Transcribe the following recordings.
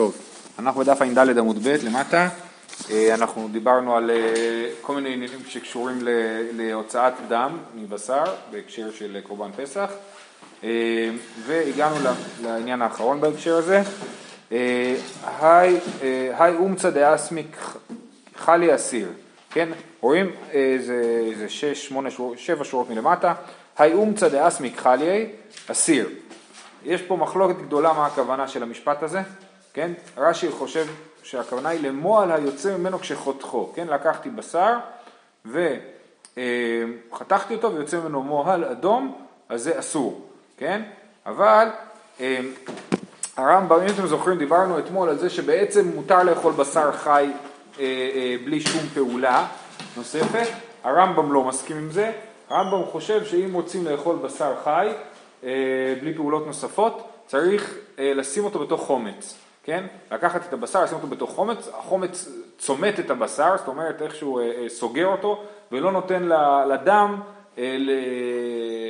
טוב, אנחנו בדף ע"ד עמוד ב' למטה, אה, אנחנו דיברנו על אה, כל מיני עניינים שקשורים להוצאת דם מבשר בהקשר של קורבן פסח. אה, והגענו לעניין האחרון בהקשר הזה, היי אומצא דאסמיק חלי אסיר, כן, רואים? זה שש, שמונה, שבע שורות מלמטה, היי אומצא דאסמיק חלי אסיר, יש פה מחלוקת גדולה מה הכוונה של המשפט הזה, כן? רש"י חושב שהכוונה היא למועל היוצא ממנו כשחותכו, כן? לקחתי בשר וחתכתי אותו ויוצא ממנו מועל אדום, אז זה אסור, כן? אבל אה, הרמב"ם, אם אתם זוכרים, דיברנו אתמול על זה שבעצם מותר לאכול בשר חי אה, אה, בלי שום פעולה נוספת, הרמב"ם לא מסכים עם זה, הרמב"ם חושב שאם רוצים לאכול בשר חי בלי פעולות נוספות, צריך לשים אותו בתוך חומץ. כן? לקחת את הבשר, לשים אותו בתוך חומץ, החומץ צומט את הבשר, זאת אומרת איכשהו אה, אה, סוגר אותו ולא נותן לדם, אה, ל...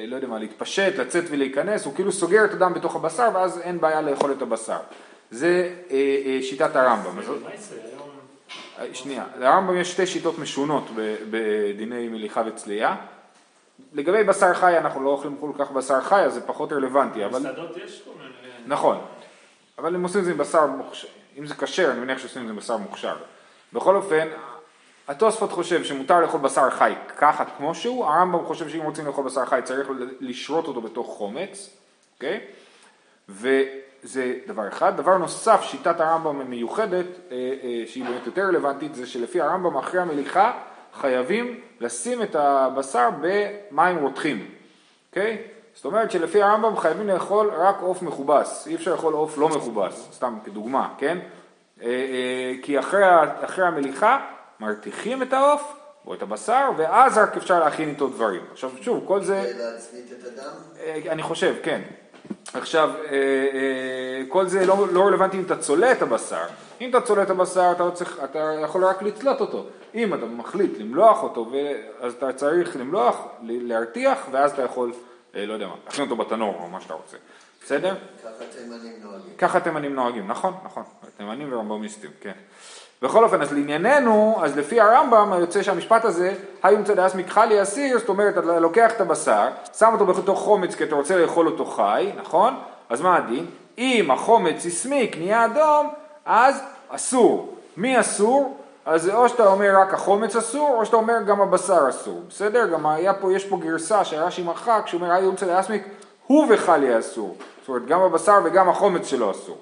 לא יודע מה, להתפשט, לצאת ולהיכנס, הוא כאילו סוגר את הדם בתוך הבשר ואז אין בעיה לאכול את הבשר. זה שיטת הרמב"ם. שנייה, לרמב"ם יש שתי שיטות משונות בדיני מליחה וצלייה. לגבי בשר חי אנחנו לא אוכלים כל כך בשר חי אז זה פחות רלוונטי, אבל... במסעדות יש כל מיני... נכון. אבל הם עושים את זה עם בשר מוכשר, אם זה כשר, אני מניח שעושים את זה עם בשר מוכשר. בכל אופן, התוספות חושב שמותר לאכול בשר חי ככה כמו שהוא, הרמב"ם חושב שאם רוצים לאכול בשר חי צריך לשרות אותו בתוך חומץ, אוקיי? וזה דבר אחד. דבר נוסף, שיטת הרמב"ם המיוחדת, אה, אה, שהיא באמת יותר רלוונטית, זה שלפי הרמב"ם אחרי המליחה חייבים לשים את הבשר במים רותחים, אוקיי? זאת אומרת שלפי הרמב"ם חייבים לאכול רק עוף מכובס, אי אפשר לאכול עוף לא מכובס, סתם כדוגמה, כן? אה, אה, כי אחרי, אחרי המליחה מרתיחים את העוף או את הבשר, ואז רק אפשר להכין איתו דברים. עכשיו שוב, כל זה... להצמית את הדם? אה, אני חושב, כן. עכשיו, כל זה לא, לא רלוונטי אם אתה צולע את הבשר. אם אתה צולע את הבשר, אתה, לא צריך, אתה יכול רק לצלות אותו. אם אתה מחליט למלוח אותו, אז אתה צריך למלוח, להרתיח, ואז אתה יכול... אה, לא יודע מה, תכין אותו בתנור או מה שאתה רוצה, בסדר? ככה תימנים נוהגים. ככה תימנים נוהגים, נכון, נכון, תימנים ורמב"מיסטים, כן. בכל אופן, אז לענייננו, אז לפי הרמב"ם יוצא שהמשפט הזה, היום צדס מכחלי אסיר, זאת אומרת, אתה לוקח את הבשר, שם אותו בתוך חומץ כי אתה רוצה לאכול אותו חי, נכון? אז מה הדין? אם החומץ הסמיק, נהיה אדום, אז אסור. מי אסור? אז או שאתה אומר רק החומץ אסור, או שאתה אומר גם הבשר אסור, בסדר? גם היה פה, יש פה גרסה שרש"י מחק, שאומר אי אומצא לאסמיק, הוא וחליה אסור. זאת אומרת, גם הבשר וגם החומץ שלו אסור.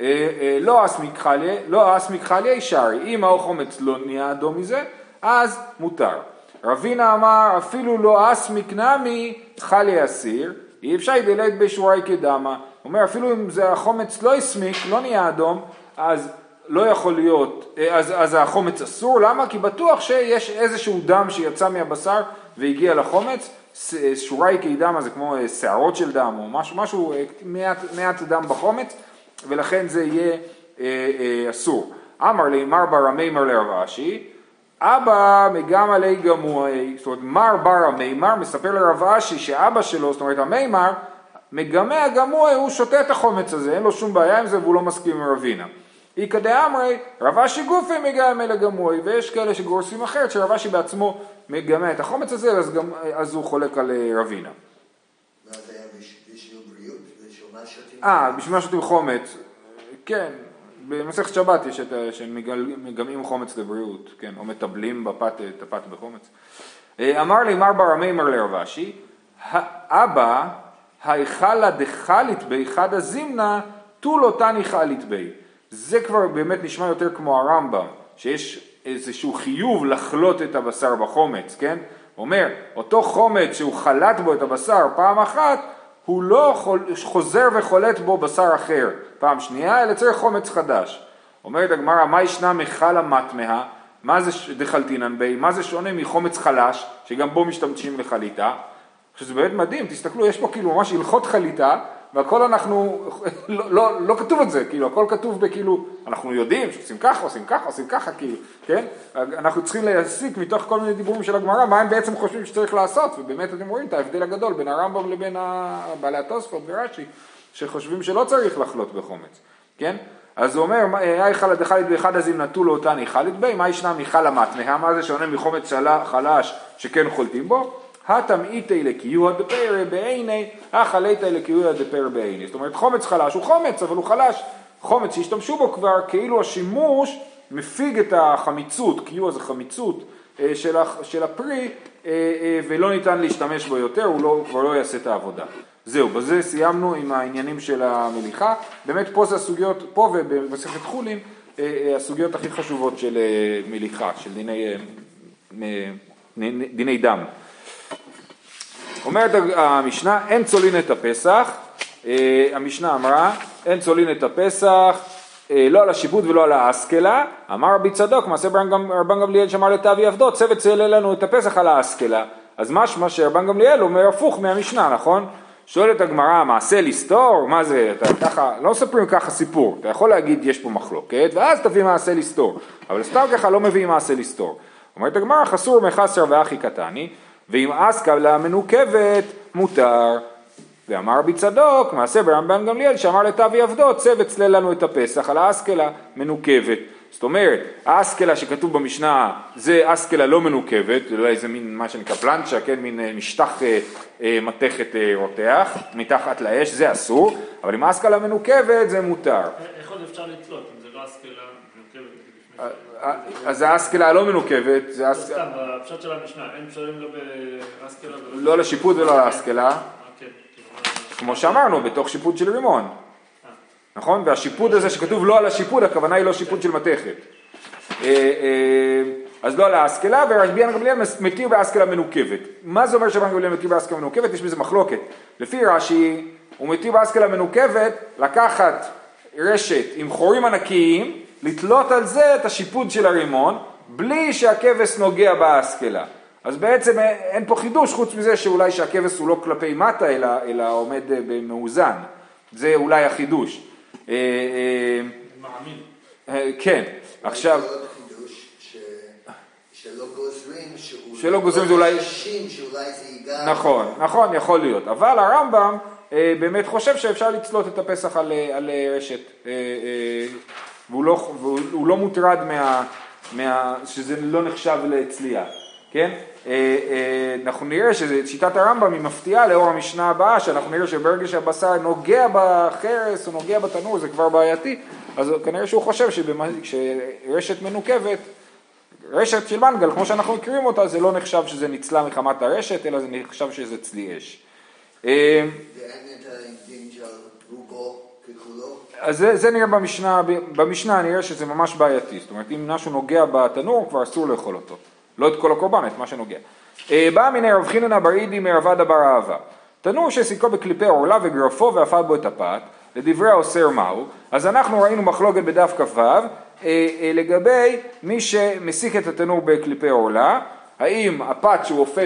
אה, אה, לא אסמיק חליה, לא אסמיק חליה ישרי, אם החומץ לא נהיה אדום מזה, אז מותר. רבינה אמר, אפילו לא אסמיק נמי חליה אסיר, אי אפשר ידלת בשורי כדמה. הוא אומר, אפילו אם זה החומץ לא הסמיק, לא נהיה אדום, אז לא יכול להיות, אה, אז, אז החומץ אסור, למה? כי בטוח שיש איזשהו דם שיצא מהבשר והגיע לחומץ, אה, שורי קידמה זה כמו אה, שערות של דם או משהו, משהו מעט, מעט דם בחומץ ולכן זה יהיה אה, אה, אסור. אמר לי מר בר המימר לרב אשי, אבא מגם עלי גמוי, זאת אומרת מר בר המימר מספר לרב אשי שאבא שלו, זאת אומרת המימר, מגמע גמוי, הוא שותה את החומץ הזה, אין לו שום בעיה עם זה והוא לא מסכים עם רבינה. איכא דאמרי, רב אשי גופי מגמא לגמוי, ויש כאלה שגורסים אחרת שרב אשי בעצמו מגמא את החומץ הזה, אז, גם, אז הוא חולק על אה, רבינה. ואז היה בשיעור בריאות? אה, בשביל מה שותים חומץ, כן, במסכת שבת יש את שמגמאים חומץ לבריאות, כן, או מטבלים בפת, את הפת בחומץ. אה, אמר לי מר בר המימר לרב אשי, אבא, ההיכלה דחלית בי חד הזימנה, תו לא תני חלית בי. זה כבר באמת נשמע יותר כמו הרמב"ם, שיש איזשהו חיוב לחלוט את הבשר בחומץ, כן? אומר, אותו חומץ שהוא חלט בו את הבשר פעם אחת, הוא לא חוזר וחולט בו בשר אחר פעם שנייה, אלא צריך חומץ חדש. אומרת הגמרא, מה ישנה מחלה מטמאה? מה זה דחלתינן בי? מה זה שונה מחומץ חלש, שגם בו משתמשים לחליטה? שזה באמת מדהים, תסתכלו, יש פה כאילו ממש הלכות חליטה, והכל אנחנו, לא, לא, לא כתוב את זה, כאילו הכל כתוב בכאילו, אנחנו יודעים שעושים ככה, עושים ככה, עושים ככה, כאילו, כן? אנחנו צריכים להסיק מתוך כל מיני דיבורים של הגמרא, מה הם בעצם חושבים שצריך לעשות, ובאמת אתם רואים את ההבדל הגדול בין הרמב"ם לבין בעלי התוספות ורש"י, שחושבים שלא צריך לחלות בחומץ, כן? אז הוא אומר, היי חלד דחלית באחד הזים נטו לו אותני חלית בי, מה ישנה מיכל המטמאה, מה זה שונה מחומץ חלש שכן חולטים בו? התמעיתי לקיוע דפרא בעיני, החליתי לקיוע דפרא בעיני. זאת אומרת, חומץ חלש הוא חומץ, אבל הוא חלש. חומץ שהשתמשו בו כבר, כאילו השימוש מפיג את החמיצות, קיוע זה חמיצות אה, של, הפרי, אה, אה, ולא ניתן להשתמש בו יותר, הוא לא, כבר לא יעשה את העבודה. זהו, בזה סיימנו עם העניינים של המליחה. באמת פה זה הסוגיות, פה ובמסכת חולין, הסוגיות הכי חשובות של מליחה, של דיני, דיני דם. אומרת המשנה, אין צולין את הפסח, אה, המשנה אמרה, אין צולין את הפסח, אה, לא על השיפוט ולא על האסקלה, אמר רבי צדוק, מעשה רבן גמליאל שאמר לתאבי עבדות, צוות צלע לנו את הפסח על האסקלה. אז משמע שרבן גמליאל אומר הפוך מהמשנה, נכון? שואלת הגמרא, מעשה לסתור? מה זה, אתה ככה, לא מספרים ככה סיפור, אתה יכול להגיד יש פה מחלוקת, ואז תביא מעשה לסתור, אבל סתם ככה לא מביא מעשה לסתור. אומרת הגמרא, חסור מחסר ואחי קטני, ואם אסקלה מנוקבת, מותר. ואמר רבי צדוק, מעשה ברמב"ן גמליאל, שאמר לתאבי עבדות, צוות צלל לנו את הפסח על האסקלה מנוקבת. זאת אומרת, האסקלה שכתוב במשנה זה אסקלה לא מנוקבת, זה אולי איזה מין מה שנקרא פלנצ'ה, כן, מין אה, משטח אה, אה, מתכת אה, רותח, מתחת לאש, זה אסור, אבל אם אסקלה מנוקבת זה מותר. איך עוד אפשר לתלות אם זה לא אה, אז האסקלה הלא מנוקבת, זה לא, אסקלה, סתם, בפשט של המשנה, אין פשרים לא בהשכלה ולא... לא לשיפוט ולא לאסקלה. אה, כן, כאילו, מה- כמו שאמרנו, בתוך שיפוט של רימון. נכון? והשיפוט הזה שכתוב לא על השיפוט, הכוונה היא לא שיפוט של מתכת. אה, אה, אז לא על האסקלה, ורבי ינא גמליאל מתיר באסקלה מנוקבת. מה זה אומר שרבי גמליאל מתיר באסקלה מנוקבת? יש בזה מחלוקת. לפי רש"י, הוא מתיר באסקלה מנוקבת לקחת רשת עם חורים ענקיים, לתלות על זה את השיפוט של הרימון, בלי שהכבש נוגע באסקלה. אז בעצם אין פה חידוש חוץ מזה שאולי שהכבש הוא לא כלפי מטה אלא, אלא עומד אה, במאוזן. זה אולי החידוש. אה, אה. אה, כן, עכשיו, שלא גוזרים, שהוא... שלא גוזרים זה אולי- שאולי זה ייגע. נכון, נכון, יכול להיות. אבל הרמב"ם באמת חושב שאפשר לצלות את הפסח על, על רשת. אה, אה, והוא לא, והוא, הוא לא מוטרד מה, מה... שזה לא נחשב לצלייה, כן? אה, אה, אנחנו נראה ששיטת הרמב"ם היא מפתיעה לאור המשנה הבאה, שאנחנו נראה שברגע שהבשר נוגע בחרס או נוגע בתנור זה כבר בעייתי, אז כנראה שהוא חושב שרשת מנוקבת רשת של מנגל, כמו שאנחנו מכירים אותה, זה לא נחשב שזה ניצלה מחמת הרשת, אלא זה נחשב שזה צלי אש. אה, ואין את הדין של רובו ככולו. אז זה, זה נראה במשנה, במשנה נראה שזה ממש בעייתי, זאת אומרת אם משהו נוגע בתנור כבר אסור לאכול אותו, לא את כל הקורבן, את מה שנוגע. אה, בא מיני רב חיננה בר אידי מרבדה בר אהבה, תנור שסיכו בקליפי עורלה וגרפו ואפל בו את הפת, לדברי האוסר מהו, אז אנחנו ראינו מחלוקת בדף כ"ו אה, אה, לגבי מי שמסיק את התנור בקליפי עורלה, האם הפת שהוא אופה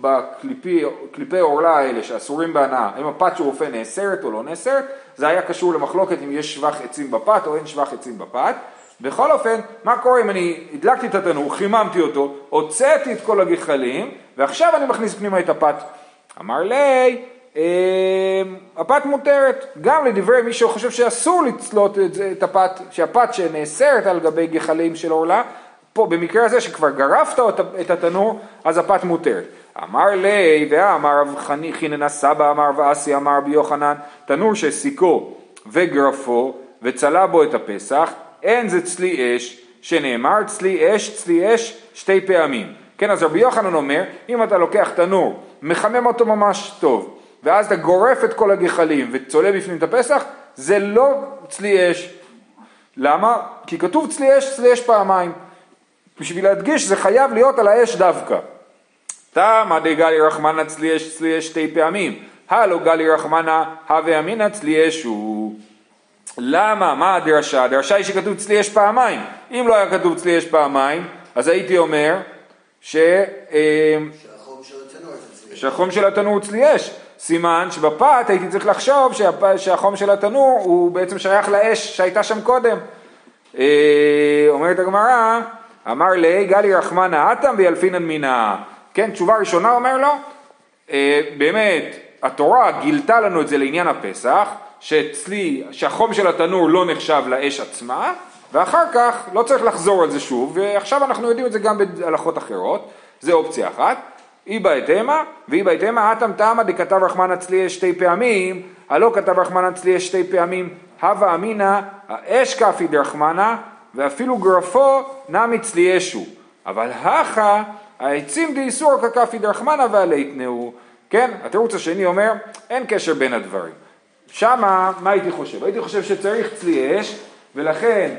בקליפי עורלה האלה שאסורים בהנאה, האם הפת שהוא אופה נאסרת או לא נאסרת, זה היה קשור למחלוקת אם יש שבח עצים בפת או אין שבח עצים בפת. בכל אופן, מה קורה אם אני הדלקתי את התנור, חיממתי אותו, הוצאתי את כל הגחלים, ועכשיו אני מכניס פנימה את הפת. אמר לי, אה, הפת מותרת, גם לדברי מי שחושב שאסור לצלות את, הפת, שהפת שנאסרת על גבי גחלים של עורלה, פה במקרה הזה שכבר גרפת את התנור, אז הפת מותרת. אמר לי, ואמר רב חני- חיננה סבא, אמר ואסי, אמר רבי יוחנן, תנור שסיכו וגרפו וצלה בו את הפסח, אין זה צלי אש, שנאמר צלי אש, צלי אש שתי פעמים. כן, אז רבי יוחנן אומר, אם אתה לוקח תנור, מחמם אותו ממש טוב, ואז אתה גורף את כל הגחלים וצולה בפנים את הפסח, זה לא צלי אש. למה? כי כתוב צלי אש, צלי אש פעמיים. בשביל להדגיש, זה חייב להיות על האש דווקא. תמא דגלי רחמנא צלי אש, צלי אש שתי פעמים. הלו גלי רחמנא הווה אמינא צלי אש הוא. למה? מה הדרשה? הדרשה היא שכתוב צלי אש פעמיים. אם לא היה כתוב צלי אש פעמיים, אז הייתי אומר ש... אה, שהחום של התנור הוא צלי אש. סימן שבפת הייתי צריך לחשוב שהפ... שהחום של התנור הוא בעצם שייך לאש שהייתה שם קודם. אה, אומרת הגמרא, אמר לי גלי רחמנא אטם וילפינן מינה. כן, תשובה ראשונה אומר לו, אה, באמת, התורה גילתה לנו את זה לעניין הפסח, שצלי, שהחום של התנור לא נחשב לאש עצמה, ואחר כך לא צריך לחזור על זה שוב, ועכשיו אנחנו יודעים את זה גם בהלכות אחרות, זה אופציה אחת. אי בהתאמה, ואי בהתאמה, אטם תמה דכתב רחמנא צלי אש שתי פעמים, הלא כתב רחמנא צלי אש שתי פעמים, הווה אמינא, האש כפי דרחמנא, ואפילו גרפו נמי צלי אשו. אבל הכה, העצים דאיסור ככפי דרחמנא ועלי יתנאו. כן, התירוץ השני אומר, אין קשר בין הדברים. שמה, מה הייתי חושב? הייתי חושב שצריך צלי אש, ולכן,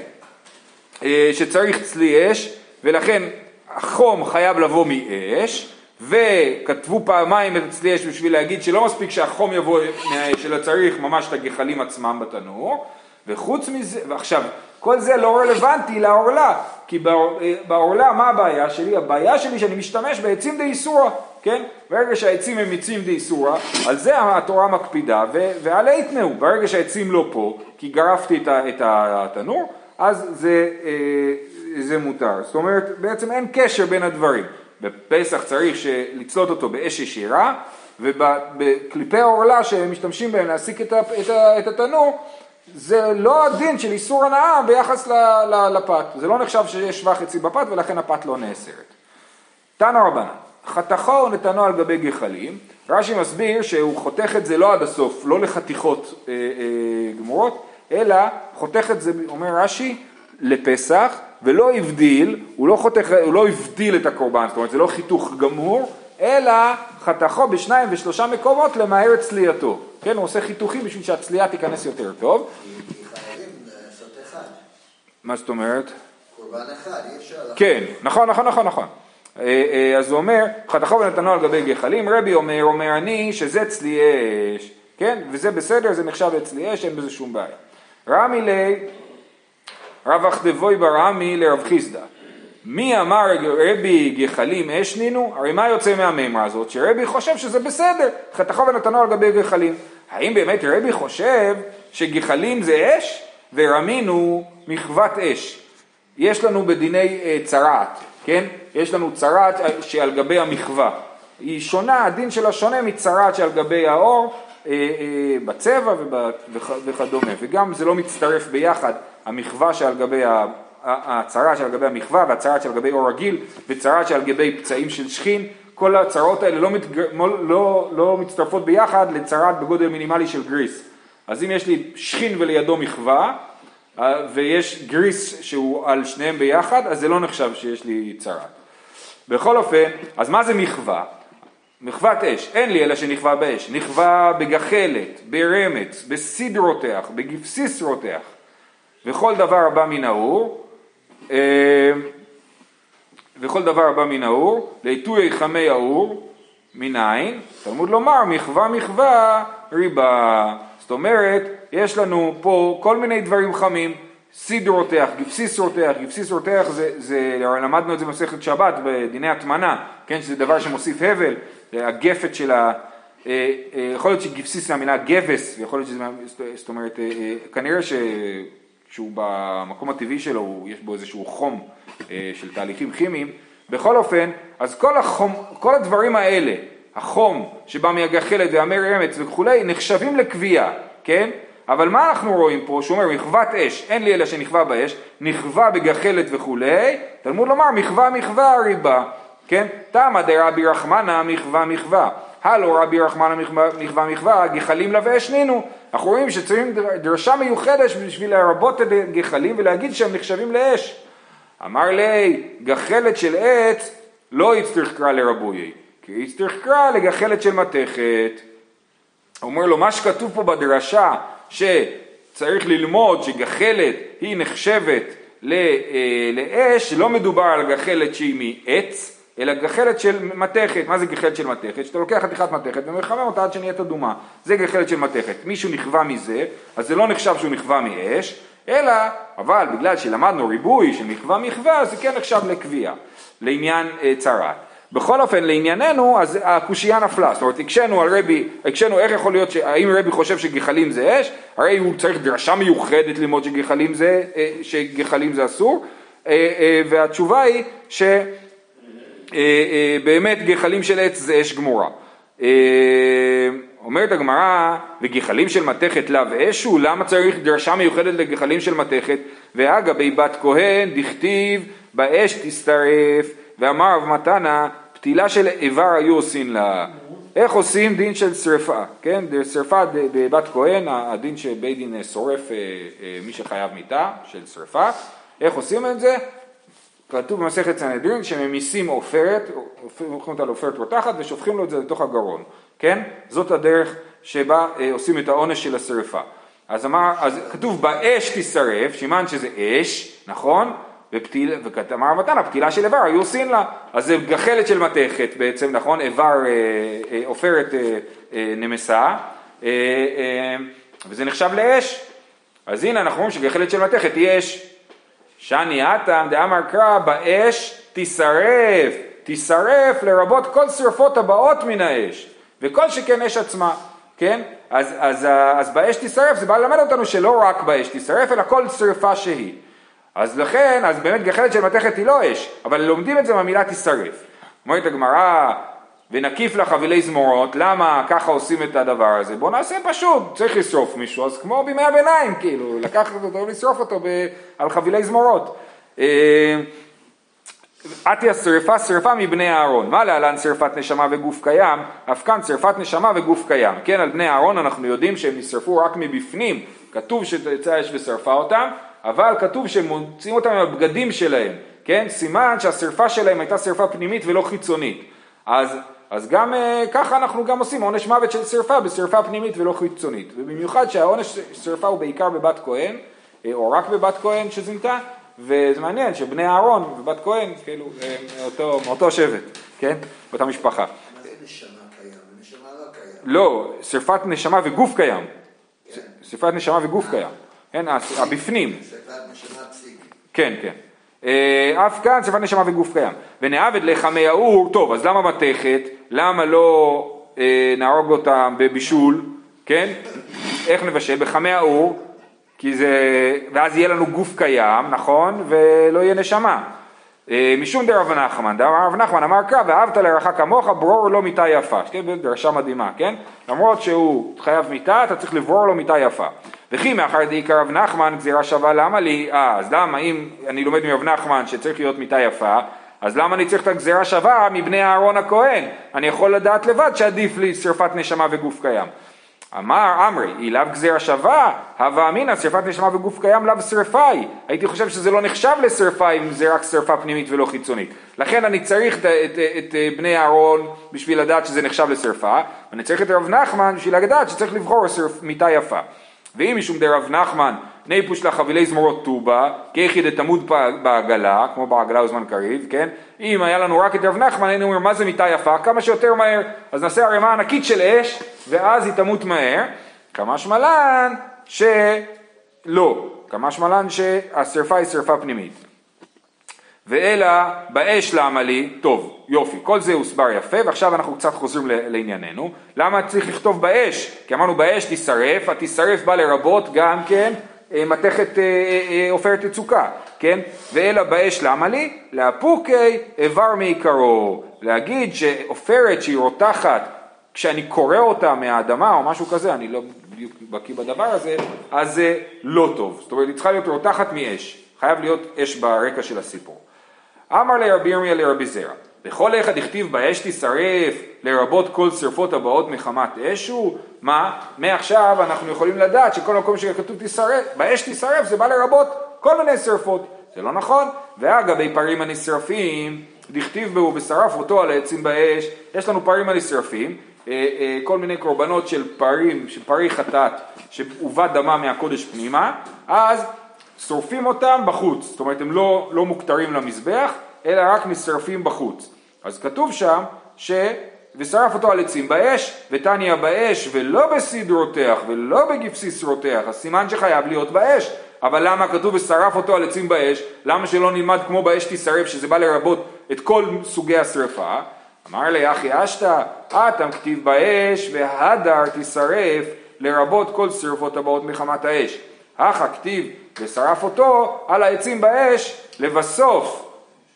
אה, שצריך צלי אש, ולכן החום חייב לבוא מאש, וכתבו פעמיים את הצלי אש בשביל להגיד שלא מספיק שהחום יבוא מהאש, אלא צריך ממש את הגחלים עצמם בתנור, וחוץ מזה, ועכשיו, כל זה לא רלוונטי לעורלה, כי בעורלה מה הבעיה שלי? הבעיה שלי שאני משתמש בעצים דאיסורא, כן? ברגע שהעצים הם עצים דאיסורא, על זה התורה מקפידה, ועל יתנאו, ברגע שהעצים לא פה, כי גרפתי את התנור, אז זה, אה, זה מותר. זאת אומרת, בעצם אין קשר בין הדברים. בפסח צריך לצלות אותו באש ישירה, ובקליפי העורלה שמשתמשים בהם להסיק את, את, את התנור, זה לא הדין של איסור הנאה ביחס לפת. זה לא נחשב שיש שבח עצי בפת ולכן הפת לא נאסרת. תנא רבנן, חתכו ונתנו על גבי גחלים, רש"י מסביר שהוא חותך את זה לא עד הסוף, לא לחתיכות אה, אה, גמורות, אלא חותך את זה, אומר רש"י, לפסח, ולא הבדיל, הוא לא חותך, הוא לא הבדיל את הקורבן, זאת אומרת זה לא חיתוך גמור, אלא חתכו בשניים ושלושה מקומות למהר את צלייתו. כן, הוא עושה חיתוכים בשביל שהצלייה תיכנס יותר טוב. מה זאת אומרת? קורבן אחד, אי אפשר... כן, נכון, נכון, נכון, נכון. אה, אה, אז הוא אומר, חתכו ונתנו על גבי גחלים, רבי אומר, אומר אני שזה צלי אש, כן, וזה בסדר, זה נחשב אצלי אש, אין בזה שום בעיה. רמי לי, רב אכדבוי ברמי לרב חיסדא. מי אמר רבי גחלים אשנינו? הרי מה יוצא מהמימרה הזאת? שרבי חושב שזה בסדר, חתכו ונתנו על גבי גחלים. האם באמת רבי חושב שגחלים זה אש ורמינו מחוות אש? יש לנו בדיני uh, צרעת, כן? יש לנו צרעת שעל גבי המחווה. היא שונה, הדין שלה שונה מצרעת שעל גבי האור, אה, אה, בצבע וכדומה, וגם זה לא מצטרף ביחד, המחווה שעל גבי הצרה שעל גבי המחווה והצרה שעל גבי אור רגיל וצרה שעל גבי פצעים של שכין, כל הצרות האלה לא, מתג... לא, לא מצטרפות ביחד לצרת בגודל מינימלי של גריס. אז אם יש לי שכין ולידו מחווה אה, ויש גריס שהוא על שניהם ביחד, אז זה לא נחשב שיש לי צרת. בכל אופן, אז מה זה מחווה? מחוות אש, אין לי אלא שנכווה באש, נכווה בגחלת, ברמץ, בסיד רותח, בגבסיס רותח, וכל דבר הבא מן האור, וכל דבר הבא מן האור, לעיתוי חמי האור, מניין, תלמוד לומר מחווה מחווה ריבה, זאת אומרת, יש לנו פה כל מיני דברים חמים, סיד רותח, גבסיס רותח, גבסיס רותח זה, זה, למדנו את זה במסכת שבת בדיני הטמנה, כן, שזה דבר שמוסיף הבל, הגפת של ה... אה, אה, יכול להיות שגבסיס זה המילה גבס, ויכול להיות שזה, זאת אומרת, אה, כנראה שהוא במקום הטבעי שלו, יש בו איזשהו חום של תהליכים כימיים, בכל אופן, אז כל, החום, כל הדברים האלה, החום שבא מהגחלת והמר אמץ וכולי, נחשבים לקביעה, כן? אבל מה אנחנו רואים פה? שהוא אומר מחוות אש, אין לי אלא שנכווה באש, נכווה בגחלת וכולי, תלמוד לומר מחווה מחווה ריבה, כן? תמא דרבי רחמנא מחווה מחווה, הלו רבי רחמנא מחווה מחווה, גחלים לה ואשנינו. אנחנו רואים שצריכים דרשה מיוחדת בשביל לרבות את הגחלים ולהגיד שהם נחשבים לאש. אמר לי, גחלת של עץ לא יצטרך קרא לרבויי, כי יצטרך קרא לגחלת של מתכת. אומר לו, מה שכתוב פה בדרשה, שצריך ללמוד שגחלת היא נחשבת אה, לאש, לא מדובר על גחלת שהיא מעץ, אלא גחלת של מתכת. מה זה גחלת של מתכת? שאתה לוקח חתיכת מתכת ומחמם אותה עד שנהיית אדומה. זה גחלת של מתכת. מישהו נכווה מזה, אז זה לא נחשב שהוא נכווה מאש, אלא, אבל בגלל שלמדנו ריבוי של מחווה מחווה, זה כן נחשב לקביעה, לעניין אה, צרת. בכל אופן, לענייננו, אז הקושייה נפלה. זאת אומרת, הקשינו על רבי, הקשינו איך יכול להיות, האם רבי חושב שגחלים זה אש? הרי הוא צריך דרשה מיוחדת ללמוד שגחלים זה, אה, שגחלים זה אסור, אה, אה, והתשובה היא ש... באמת גחלים של עץ זה אש גמורה. אומרת הגמרא, וגחלים של מתכת לאו אשו, למה צריך דרשה מיוחדת לגחלים של מתכת? ואגבי בת כהן, דכתיב, באש תשטרף, ואמר רב מתנה, פתילה של איבר היו עושים לה. איך עושים דין של שרפה, כן? שרפה בבת כהן, הדין שבית דין שורף אה, אה, מי שחייב מיתה של שרפה. איך עושים את זה? כתוב במסכת סנהדרין שממיסים עופרת, הופכים אותה לעופרת רותחת ושופכים לו את זה לתוך הגרון, כן? זאת הדרך שבה אה, עושים את העונש של השרפה. אז, אמר, אז כתוב באש תשרף, שימן שזה אש, נכון? ופתיל, וכתמר מתנה, פתילה של איבר, היו עושים לה. אז זה גחלת של מתכת בעצם, נכון? איבר, אה, אה, עופרת אה, אה, נמסה, אה, אה, וזה נחשב לאש. אז הנה אנחנו אומרים שגחלת של מתכת היא אש. שאני אטם דאמר קרא באש תשרף, תשרף לרבות כל שרפות הבאות מן האש, וכל שכן אש עצמה, כן? אז, אז, אז באש תשרף זה בא ללמד אותנו שלא רק באש תשרף, אלא כל שרפה שהיא. אז לכן, אז באמת גחלת של מתכת היא לא אש, אבל לומדים את זה מהמילה תשרף. אומרת הגמרא, ונקיף לה חבילי זמורות, למה ככה עושים את הדבר הזה? בואו נעשה פשוט, צריך לשרוף מישהו, אז כמו בימי הביניים, כאילו, לקחת אותו ולשרוף אותו ב, על חבילי זמורות. עטיה אה, שרפה שרפה מבני אהרון, מה להלן שרפת נשמה וגוף קיים? אף כאן שרפת נשמה וגוף קיים. כן, על בני אהרון אנחנו יודעים שהם נשרפו רק מבפנים, כתוב שתצא האש ושרפה אותם, אבל כתוב שהם מוציאים אותם עם הבגדים שלהם, כן? סימן שהשרפה שלהם הייתה שרפה פנימית ולא חיצונית. אז אז גם אה, ככה אנחנו גם עושים עונש מוות של שרפה בשרפה פנימית ולא חיצונית. ובמיוחד שהעונש שרפה הוא בעיקר בבת כהן, אה, או רק בבת כהן שזינתה, וזה מעניין שבני אהרון ובת כהן, כאילו, מאותו, מאותו שבט, כן? באותה משפחה. מה זה נשמה קיים? נשמה לא קיים. לא, שרפת נשמה וגוף קיים. כן. שרפת נשמה וגוף קיים. כן, הבפנים. שרפת נשמה פסיק. כן, כן. אה, אף כאן שרפת נשמה וגוף קיים. ונעבד לחמי האור, טוב, אז למה מתכת? למה לא אה, נהרוג אותם בבישול, כן? איך נבשל? בחמי האור, כי זה, ואז יהיה לנו גוף קיים, נכון? ולא יהיה נשמה. אה, משום דרב נחמן, דרב נחמן אמר קרא ואהבת לרעך כמוך ברור לו מיתה יפה, כן, דרשה מדהימה, כן? למרות שהוא חייב מיתה, אתה צריך לברור לו מיתה יפה. וכי מאחר דעיקר רב נחמן גזירה שווה למה לי, אה, אז למה אם אני לומד מרב נחמן שצריך להיות מיתה יפה, אז למה אני צריך את הגזירה שווה מבני אהרון הכהן? אני יכול לדעת לבד שעדיף לי שרפת נשמה וגוף קיים. אמר אמרי, היא לאו גזירה שווה, הווה אמינא שרפת נשמה וגוף קיים לאו שרפה היא. הייתי חושב שזה לא נחשב לשרפה אם זה רק שרפה פנימית ולא חיצונית. לכן אני צריך את, את, את, את בני אהרון בשביל לדעת שזה נחשב לשרפה, ואני צריך את רב נחמן בשביל לדעת שצריך לבחור שרפ, מיטה יפה. ואם משום דרב נחמן ניפוש לה חבילי זמורות טובה, כיחי דתמוד בעגלה, כמו בעגלה וזמן קריב, כן? אם היה לנו רק את רב נחמן, היינו אומרים מה זה מיטה יפה? כמה שיותר מהר. אז נעשה ערימה ענקית של אש, ואז היא תמות מהר. כמה שמלן שלא, כמה שמלן שהשרפה היא שרפה פנימית. ואלא באש למה לי, טוב, יופי, כל זה הוסבר יפה, ועכשיו אנחנו קצת חוזרים לענייננו. למה צריך לכתוב באש? כי אמרנו באש תישרף, התישרף בא לרבות גם כן מתכת אה, אה, עופרת יצוקה, כן? ואלא באש למה לי? לאפוקי איבר מעיקרו. להגיד שעופרת שהיא רותחת, כשאני קורא אותה מהאדמה או משהו כזה, אני לא בדיוק בקיא בדבר הזה, אז זה לא טוב. זאת אומרת, היא צריכה להיות רותחת מאש. חייב להיות אש ברקע של הסיפור. אמר לרבי ירמיה לרבי זרע, בכל אחד הכתיב באש תשרף, לרבות כל שרפות הבאות מחמת אש הוא, מה? מעכשיו אנחנו יכולים לדעת שכל מקום שכתוב תשרף, באש תשרף זה בא לרבות כל מיני שרפות, זה לא נכון? ואגבי פרים הנשרפים, דכתיב בו ושרף אותו על העצים באש, יש לנו פרים הנשרפים, אה, אה, כל מיני קורבנות של פרים, של פרי חטאת, שהובא דמה מהקודש פנימה, אז שורפים אותם בחוץ, זאת אומרת הם לא, לא מוכתרים למזבח, אלא רק נשרפים בחוץ. אז כתוב שם ש... ושרף אותו על עצים באש, ותניא באש, ולא בסיד רותח, ולא בגפסיס רותח, אז סימן שחייב להיות באש. אבל למה כתוב ושרף אותו על עצים באש? למה שלא נלמד כמו באש תשרף, שזה בא לרבות את כל סוגי השרפה? אמר לי אחי אשתא, אטם כתיב באש, והדר תשרף, לרבות כל שרפות הבאות מחמת האש. הכה כתיב ושרף אותו על העצים באש לבסוף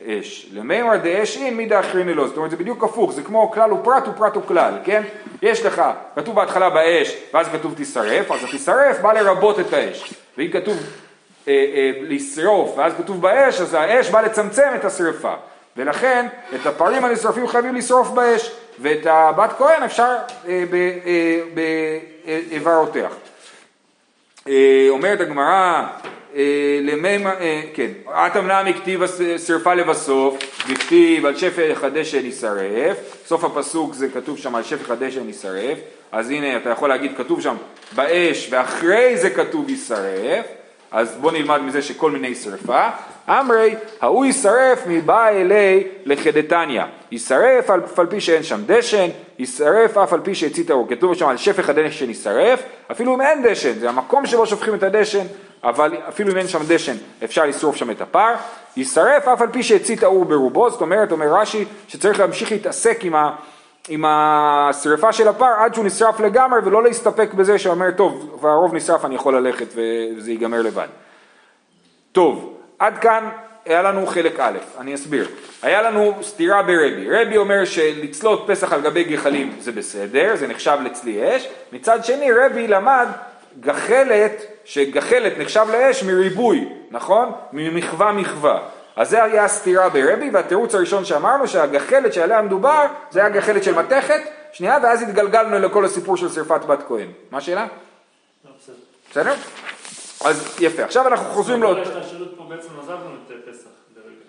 אש. למימר דאש אין מידה אחריני לא, זאת אומרת זה בדיוק הפוך, זה כמו כלל ופרט ופרט וכלל, כן? יש לך, כתוב בהתחלה באש, ואז כתוב תשרף, אז התשרף בא לרבות את האש. ואם כתוב אה, אה, לשרוף, ואז כתוב באש, אז האש בא לצמצם את השרפה. ולכן את הפרים הנשרפים חייבים לשרוף באש, ואת הבת כהן אפשר אה, באיבר רותח. אה, אומרת הגמרא, אה, למימה, אה, כן, אטם נמי כתיב שרפה לבסוף, וכתיב על שפך הדשן יישרף, סוף הפסוק זה כתוב שם על שפך הדשן יישרף, אז הנה אתה יכול להגיד כתוב שם באש ואחרי זה כתוב יישרף, אז בוא נלמד מזה שכל מיני שרפה. אמרי, ההוא יישרף מיבעי ליה לחדתניא. יישרף אף על פי שאין שם דשן, יישרף אף על פי שהצית האור. כתוב שם על שפך הדשן יישרף, אפילו אם אין דשן, זה המקום שבו שופכים את הדשן, אבל אפילו אם אין שם דשן אפשר לשרוף שם את הפר. יישרף אף על פי שהצית האור ברובו, זאת אומרת, אומר רש"י, שצריך להמשיך להתעסק עם ה... עם השריפה של הפר עד שהוא נשרף לגמרי ולא להסתפק בזה שאומר טוב והרוב נשרף אני יכול ללכת וזה ייגמר לבד. טוב, עד כאן היה לנו חלק א', אני אסביר. היה לנו סתירה ברבי, רבי אומר שלצלות פסח על גבי גחלים זה בסדר, זה נחשב לצלי אש, מצד שני רבי למד גחלת, שגחלת נחשב לאש מריבוי, נכון? ממחווה מחווה. אז זה היה הסתירה ברבי, והתירוץ הראשון שאמרנו שהגחלת שעליה מדובר זה היה גחלת של מתכת, שנייה, ואז התגלגלנו לכל הסיפור של שרפת בת כהן. מה השאלה? בסדר. אז יפה, עכשיו אנחנו חוזרים. לרגע.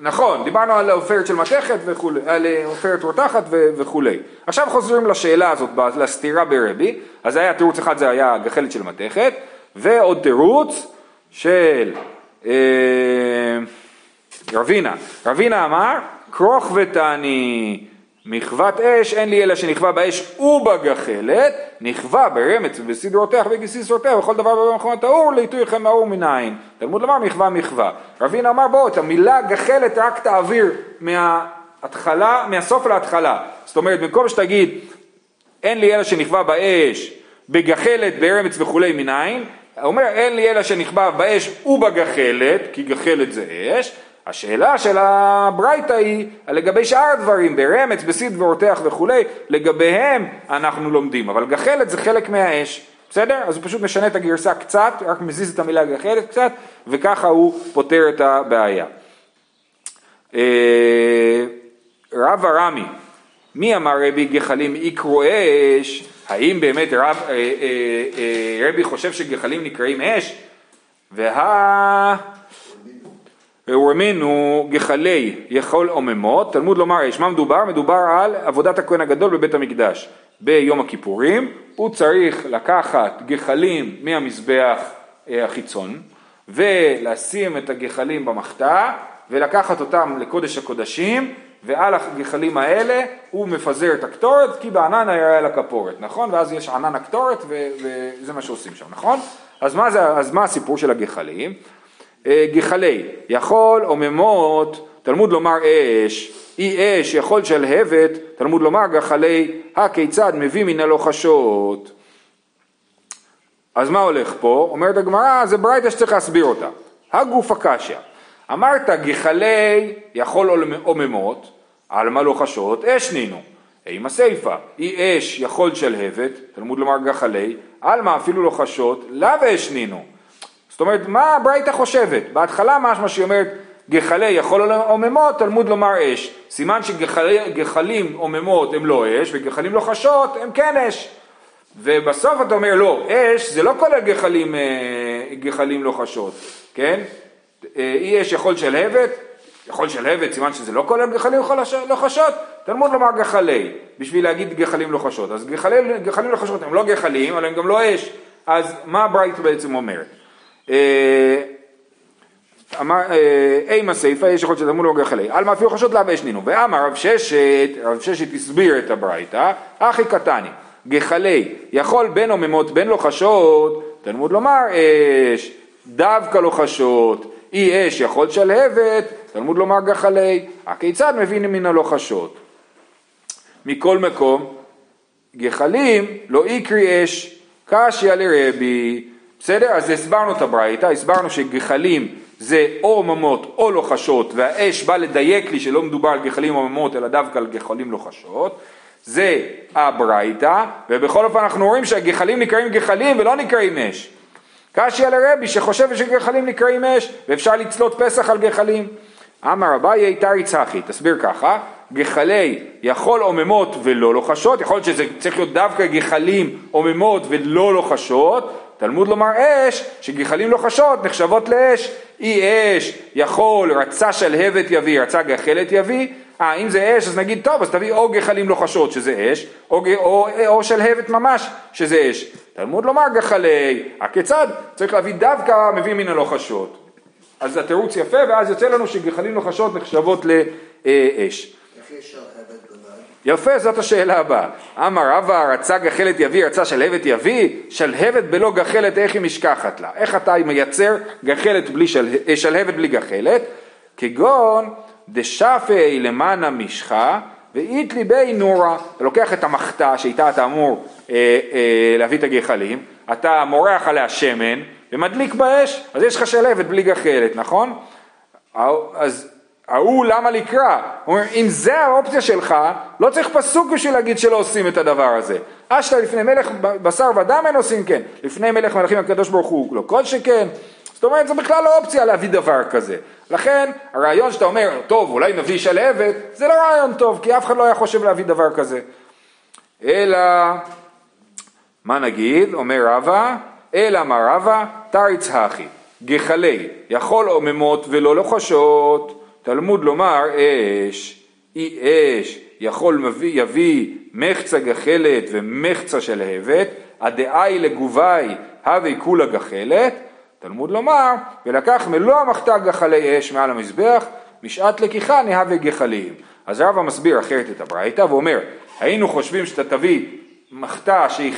נכון, דיברנו על עופרת של מתכת וכולי, על אה, עופרת רותחת וכולי. עכשיו חוזרים לשאלה הזאת, לסתירה ברבי, אז היה תירוץ אחד זה היה גחלת של מתכת, ועוד תירוץ של אה, רבינה. רבינה אמר, כרוך ותעני מחוות אש, אין לי אלא שנכווה באש ובגחלת, נכווה ברמץ ובסדרותיה ובגסיסותיה וכל דבר האור לעיתוי לכם האור מנין. תלמוד לומר מחווה מחווה. רבינה אמר בוא את המילה גחלת רק תעביר מההתחלה, מהסוף להתחלה. זאת אומרת במקום שתגיד אין לי אלא שנכווה באש, בגחלת, ברמץ וכולי מנין, אומר אין לי אלא שנכווה באש ובגחלת, כי גחלת זה אש, השאלה של הברייתא היא לגבי שאר הדברים, ברמץ, בסיד ורותח וכולי, לגביהם אנחנו לומדים, אבל גחלת זה חלק מהאש, בסדר? אז הוא פשוט משנה את הגרסה קצת, רק מזיז את המילה גחלת קצת, וככה הוא פותר את הבעיה. אה, רב ארמי, מי אמר רבי גחלים יקרו אש? האם באמת רב, אה, אה, רבי חושב שגחלים נקראים אש? וה... ורמינו גחלי יכול עוממות, תלמוד לומר אש, מה מדובר? מדובר על עבודת הכהן הגדול בבית המקדש ביום הכיפורים, הוא צריך לקחת גחלים מהמזבח אה, החיצון ולשים את הגחלים במחתה ולקחת אותם לקודש הקודשים ועל הגחלים האלה הוא מפזר את הקטורת כי בענן היה על הכפורת, נכון? ואז יש ענן הקטורת וזה מה שעושים שם, נכון? אז מה, זה, אז מה הסיפור של הגחלים? אה, גחלי, יכול עוממות, תלמוד לומר אש, אי אש יכול שלהבת, תלמוד לומר גחלי, הכיצד מביא מן הלוחשות. אז מה הולך פה? אומרת הגמרא, זה ברייתא שצריך להסביר אותה. הגוף הקשיא, אמרת גחלי יכול עוממות, על מה לוחשות, אש נינו. עם הסיפא, אי אש יכול שלהבת, תלמוד לומר גחלי, על מה אפילו לוחשות, לאו אש נינו. זאת אומרת, מה הברייתא חושבת? בהתחלה משמע שהיא אומרת, גחלי יכול עוממות, תלמוד לומר אש. סימן שגחלים עוממות הם לא אש, וגחלים לוחשות הם כן אש. ובסוף אתה אומר, לא, אש זה לא כולל גחלים, אה, גחלים לוחשות, כן? אה, אי אש יכול שלהבת, יכול שלהבת, סימן שזה לא כולל גחלים לוחשות, תלמוד לומר גחלי, בשביל להגיד גחלים לוחשות. אז גחלים, גחלים לוחשות הם לא גחלים, אבל הם גם לא אש. אז מה הברייתא בעצם אומרת? אה, אמר, אה, אימה יש יכול שתלמוד לא גחלי, על אפילו חשות לאו אשנינו, ואמר רב ששת, רב ששת הסביר את הברייתא, אחי קטני, גחלי, יכול בין עוממות בין לוחשות, תלמוד לומר אש, דווקא לוחשות, אי אש יכול שלהבת, תלמוד לומר גחלי, הכיצד מבין מן הלוחשות? מכל מקום, גחלים לא יקרי אש, קשיא לרבי, בסדר? אז הסברנו את הברייתא, הסברנו שגחלים זה או עממות או לוחשות, והאש בא לדייק לי שלא מדובר על גחלים עממות אלא דווקא על גחלים לוחשות, זה הברייתא, ובכל אופן אנחנו רואים שהגחלים נקראים גחלים ולא נקראים אש. קשיא לרבי שחושב שגחלים נקראים אש ואפשר לצלות פסח על גחלים. אמר אביי תרי צחי, תסביר ככה, גחלי יכול עוממות ולא לוחשות, יכול להיות שזה צריך להיות דווקא גחלים עוממות ולא לוחשות, תלמוד לומר אש, שגחלים לוחשות נחשבות לאש, אי אש יכול רצה שלהבת יביא, רצה גחלת יביא, אה אם זה אש אז נגיד טוב אז תביא או גחלים לוחשות שזה אש, או, או, או שלהבת ממש שזה אש. תלמוד לומר גחלי, הכיצד? צריך להביא דווקא מביא מן הלוחשות. אז התירוץ יפה ואז יוצא לנו שגחלים לוחשות נחשבות לאש. איך יש שלהבת בלבד? יפה, זאת השאלה הבאה. אמר רבא, רצה גחלת יביא, רצה שלהבת יביא, שלהבת בלא גחלת, איך היא משכחת לה? איך אתה מייצר גחלת בלי של... אה, שלהבת בלי גחלת? כגון דשפי למענה משחה ואיתלי בי נורה. אתה לוקח את המחתה שאיתה אתה אמור אה, אה, להביא את הגחלים, אתה מורח עליה שמן ומדליק באש, אז יש לך שלהבת בלי גחלת, נכון? אז ההוא למה לקרא? הוא אומר, אם זה האופציה שלך, לא צריך פסוק בשביל להגיד שלא עושים את הדבר הזה. אשתה לפני מלך בשר ודם אין עושים כן, לפני מלך מלכים הקדוש ברוך הוא לא כל שכן. זאת אומרת, זו בכלל לא אופציה להביא דבר כזה. לכן, הרעיון שאתה אומר, טוב, אולי נביא שלהבת, זה לא רעיון טוב, כי אף אחד לא היה חושב להביא דבר כזה. אלא, מה נגיד? אומר רבא, אלא מה רבא, תריץ הכי, גחלי, יכול עוממות ולא לוחשות. תלמוד לומר אש, אי אש, יכול מביא, יביא מחצה גחלת ומחצה שלהבת, הדאי לגובי הווי כולה גחלת, תלמוד לומר, ולקח מלוא המחתה גחלי אש מעל המזבח, משעת לקיחה נהווה גחלים. אז רבא מסביר אחרת את הברייתא ואומר, היינו חושבים שאתה תביא מחתה שהיא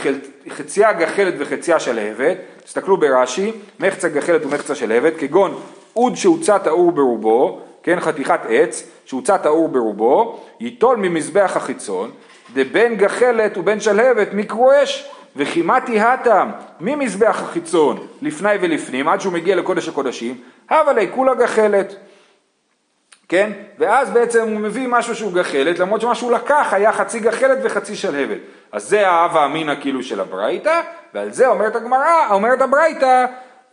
חציה גחלת וחציה שלהבת, תסתכלו ברש"י, מחצה גחלת ומחצה שלהבת, כגון אוד שהוצא טהור ברובו, כן, חתיכת עץ, שהוצא טהור ברובו, ייטול ממזבח החיצון, דבין גחלת ובין שלהבת מקרו אש, וכימתי הטם ממזבח החיצון לפני ולפנים, עד שהוא מגיע לקודש הקודשים, הווה לי כולה גחלת. כן? ואז בעצם הוא מביא משהו שהוא גחלת, למרות שמה שהוא לקח היה חצי גחלת וחצי שלהבת. אז זה האהבה אמינא כאילו של הברייתא, ועל זה אומרת הגמרא, אומרת הברייתא,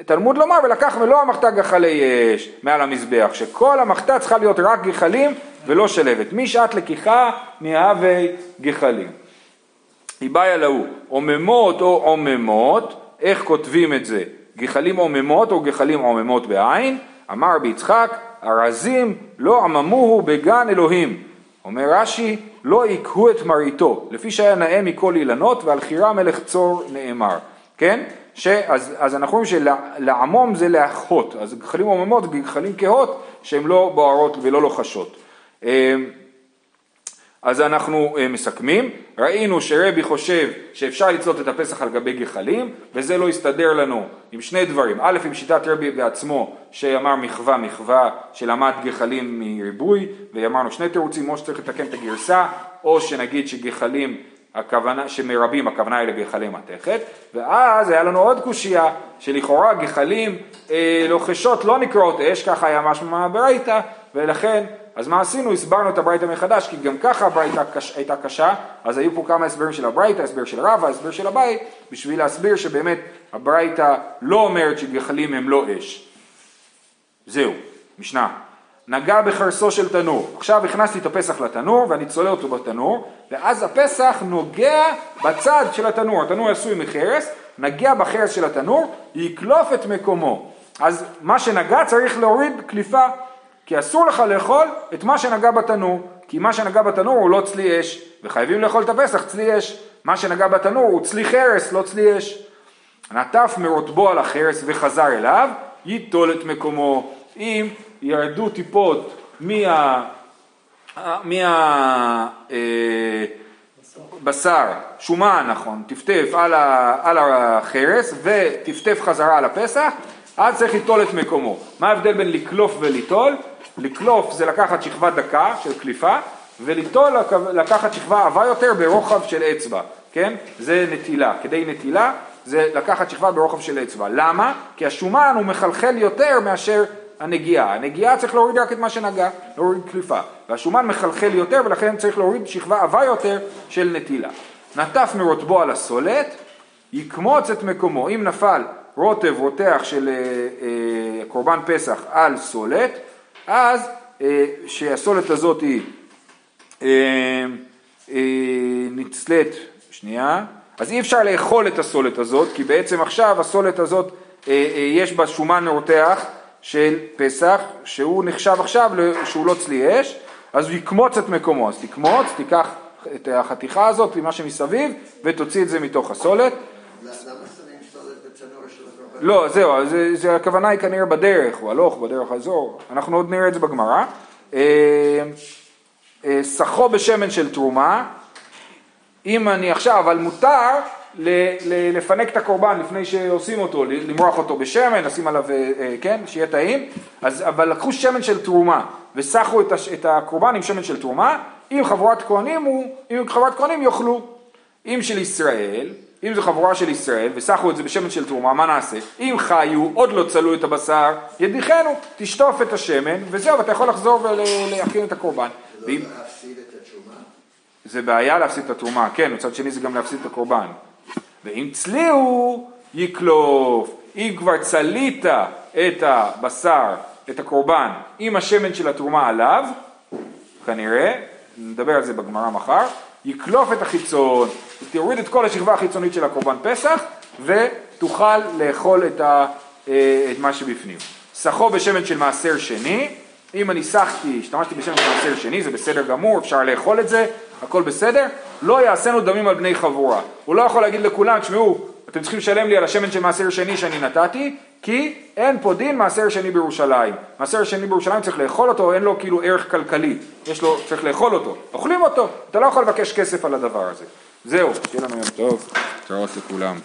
תלמוד לומר ולקח מלוא המחתה גחלי אש מעל המזבח, שכל המחתה צריכה להיות רק גחלים ולא שלהבת, משעת לקיחה מהווה גחלים. איבאיה להוא, עוממות או עוממות, איך כותבים את זה? גחלים עוממות או גחלים עוממות בעין? אמר ביצחק, ארזים לא עממוהו בגן אלוהים. אומר רש"י, לא יקהו את מרעיתו, לפי שהיה נאה מכל אילנות ועל חירה מלך צור נאמר. כן? ש, אז, אז אנחנו רואים שלעמום זה לאחות, אז גחלים עוממות, גחלים כהות, שהן לא בוערות ולא לוחשות. אמ, אז אנחנו אה, מסכמים, ראינו שרבי חושב שאפשר לצלות את הפסח על גבי גחלים וזה לא הסתדר לנו עם שני דברים, א' עם שיטת רבי בעצמו שאמר מחווה מחווה שלמד גחלים מריבוי ואמרנו שני תירוצים או שצריך לתקן את הגרסה או שנגיד שגחלים הכוונה, שמרבים הכוונה היא לגחלי מתכת, ואז היה לנו עוד קושייה שלכאורה גחלים אה, לוחשות לא נקראות אש, ככה היה משהו מהברייתא, ולכן, אז מה עשינו? הסברנו את הברייתא מחדש, כי גם ככה הברייתא קש, הייתה קשה, אז היו פה כמה הסברים של הברייתא, הסבר של רבא, הסבר של הבית, בשביל להסביר שבאמת הברייתא לא אומרת שגחלים הם לא אש. זהו, משנה. נגע בחרסו של תנור. עכשיו הכנסתי את הפסח לתנור ואני צולה אותו בתנור, ואז הפסח נוגע בצד של התנור. התנור עשוי מחרס, נגע בחרס של התנור, יקלוף את מקומו. אז מה שנגע צריך להוריד קליפה, כי אסור לך לאכול את מה שנגע בתנור, כי מה שנגע בתנור הוא לא צלי אש, וחייבים לאכול את הפסח צלי אש. מה שנגע בתנור הוא צלי חרס, לא צלי אש. נטף מרוטבו על החרס וחזר אליו, ייטול את מקומו. אם ירדו טיפות מה... מה... אה, שומן נכון, טפטף על, ה, על החרס וטפטף חזרה על הפסח, אז צריך ליטול את מקומו. מה ההבדל בין לקלוף וליטול? לקלוף זה לקחת שכבה דקה של קליפה, וליטול לקחת שכבה עבה יותר ברוחב של אצבע, כן? זה נטילה. כדי נטילה זה לקחת שכבה ברוחב של אצבע. למה? כי השומן הוא מחלחל יותר מאשר הנגיעה. הנגיעה צריך להוריד רק את מה שנגע, להוריד קליפה. והשומן מחלחל יותר ולכן צריך להוריד שכבה עבה יותר של נטילה. נטף מרוטבו על הסולת, יקמוץ את מקומו. אם נפל רוטב רותח של אה, אה, קורבן פסח על סולת, אז אה, שהסולת הזאת היא אה, אה, נצלית, שנייה, אז אי אפשר לאכול את הסולת הזאת, כי בעצם עכשיו הסולת הזאת, אה, אה, יש בה שומן רותח של פסח, שהוא נחשב עכשיו שהוא לא צלי אש, אז הוא יקמוץ את מקומו, אז תקמוץ, תיקח את החתיכה הזאת, מה שמסביב, ותוציא את זה מתוך הסולת. הקורבן? לא, זהו, זה, זה, הכוונה היא כנראה בדרך, הוא הלוך, בדרך הזור, אנחנו עוד נראה את זה בגמרא. אה, אה, סחו בשמן של תרומה, אם אני עכשיו, אבל מותר לפנק את הקורבן לפני שעושים אותו, למרוח אותו בשמן, לשים עליו, אה, אה, כן, שיהיה טעים, אז, אבל לקחו שמן של תרומה וסחו את, הש, את הקורבן עם שמן של תרומה, אם חבורת כהנים הוא, אם חבורת כהנים יאכלו. אם של ישראל, אם זו חבורה של ישראל וסחו את זה בשמן של תרומה, מה נעשה? אם חיו, עוד לא צלו את הבשר, ידיחנו, תשטוף את השמן וזהו, ואתה יכול לחזור ולהכין את הקורבן. לא ואם- להפסיד את התרומה? זה בעיה להפסיד את התרומה, כן, מצד שני זה גם להפסיד את הקורבן. ואם צליהו, יקלוף. אם כבר צלית את הבשר, את הקורבן, עם השמן של התרומה עליו, כנראה, נדבר על זה בגמרא מחר, יקלוף את החיצון, תוריד את כל השכבה החיצונית של הקורבן פסח, ותוכל לאכול את, ה, אה, את מה שבפנים. סחו בשמן של מעשר שני, אם אני סחתי, השתמשתי בשמן של מעשר שני, זה בסדר גמור, אפשר לאכול את זה, הכל בסדר, לא יעשינו דמים על בני חבורה. הוא לא יכול להגיד לכולם, תשמעו, אתם צריכים לשלם לי על השמן של מעשר שני שאני נתתי, כי אין פה דין מעשר שני בירושלים. מעשר שני בירושלים צריך לאכול אותו, אין לו כאילו ערך כלכלי, יש לו, צריך לאכול אותו, אוכלים אותו, אתה לא יכול לבקש כסף על הדבר הזה. זהו, שיהיה לנו יום טוב, תראות לכולם.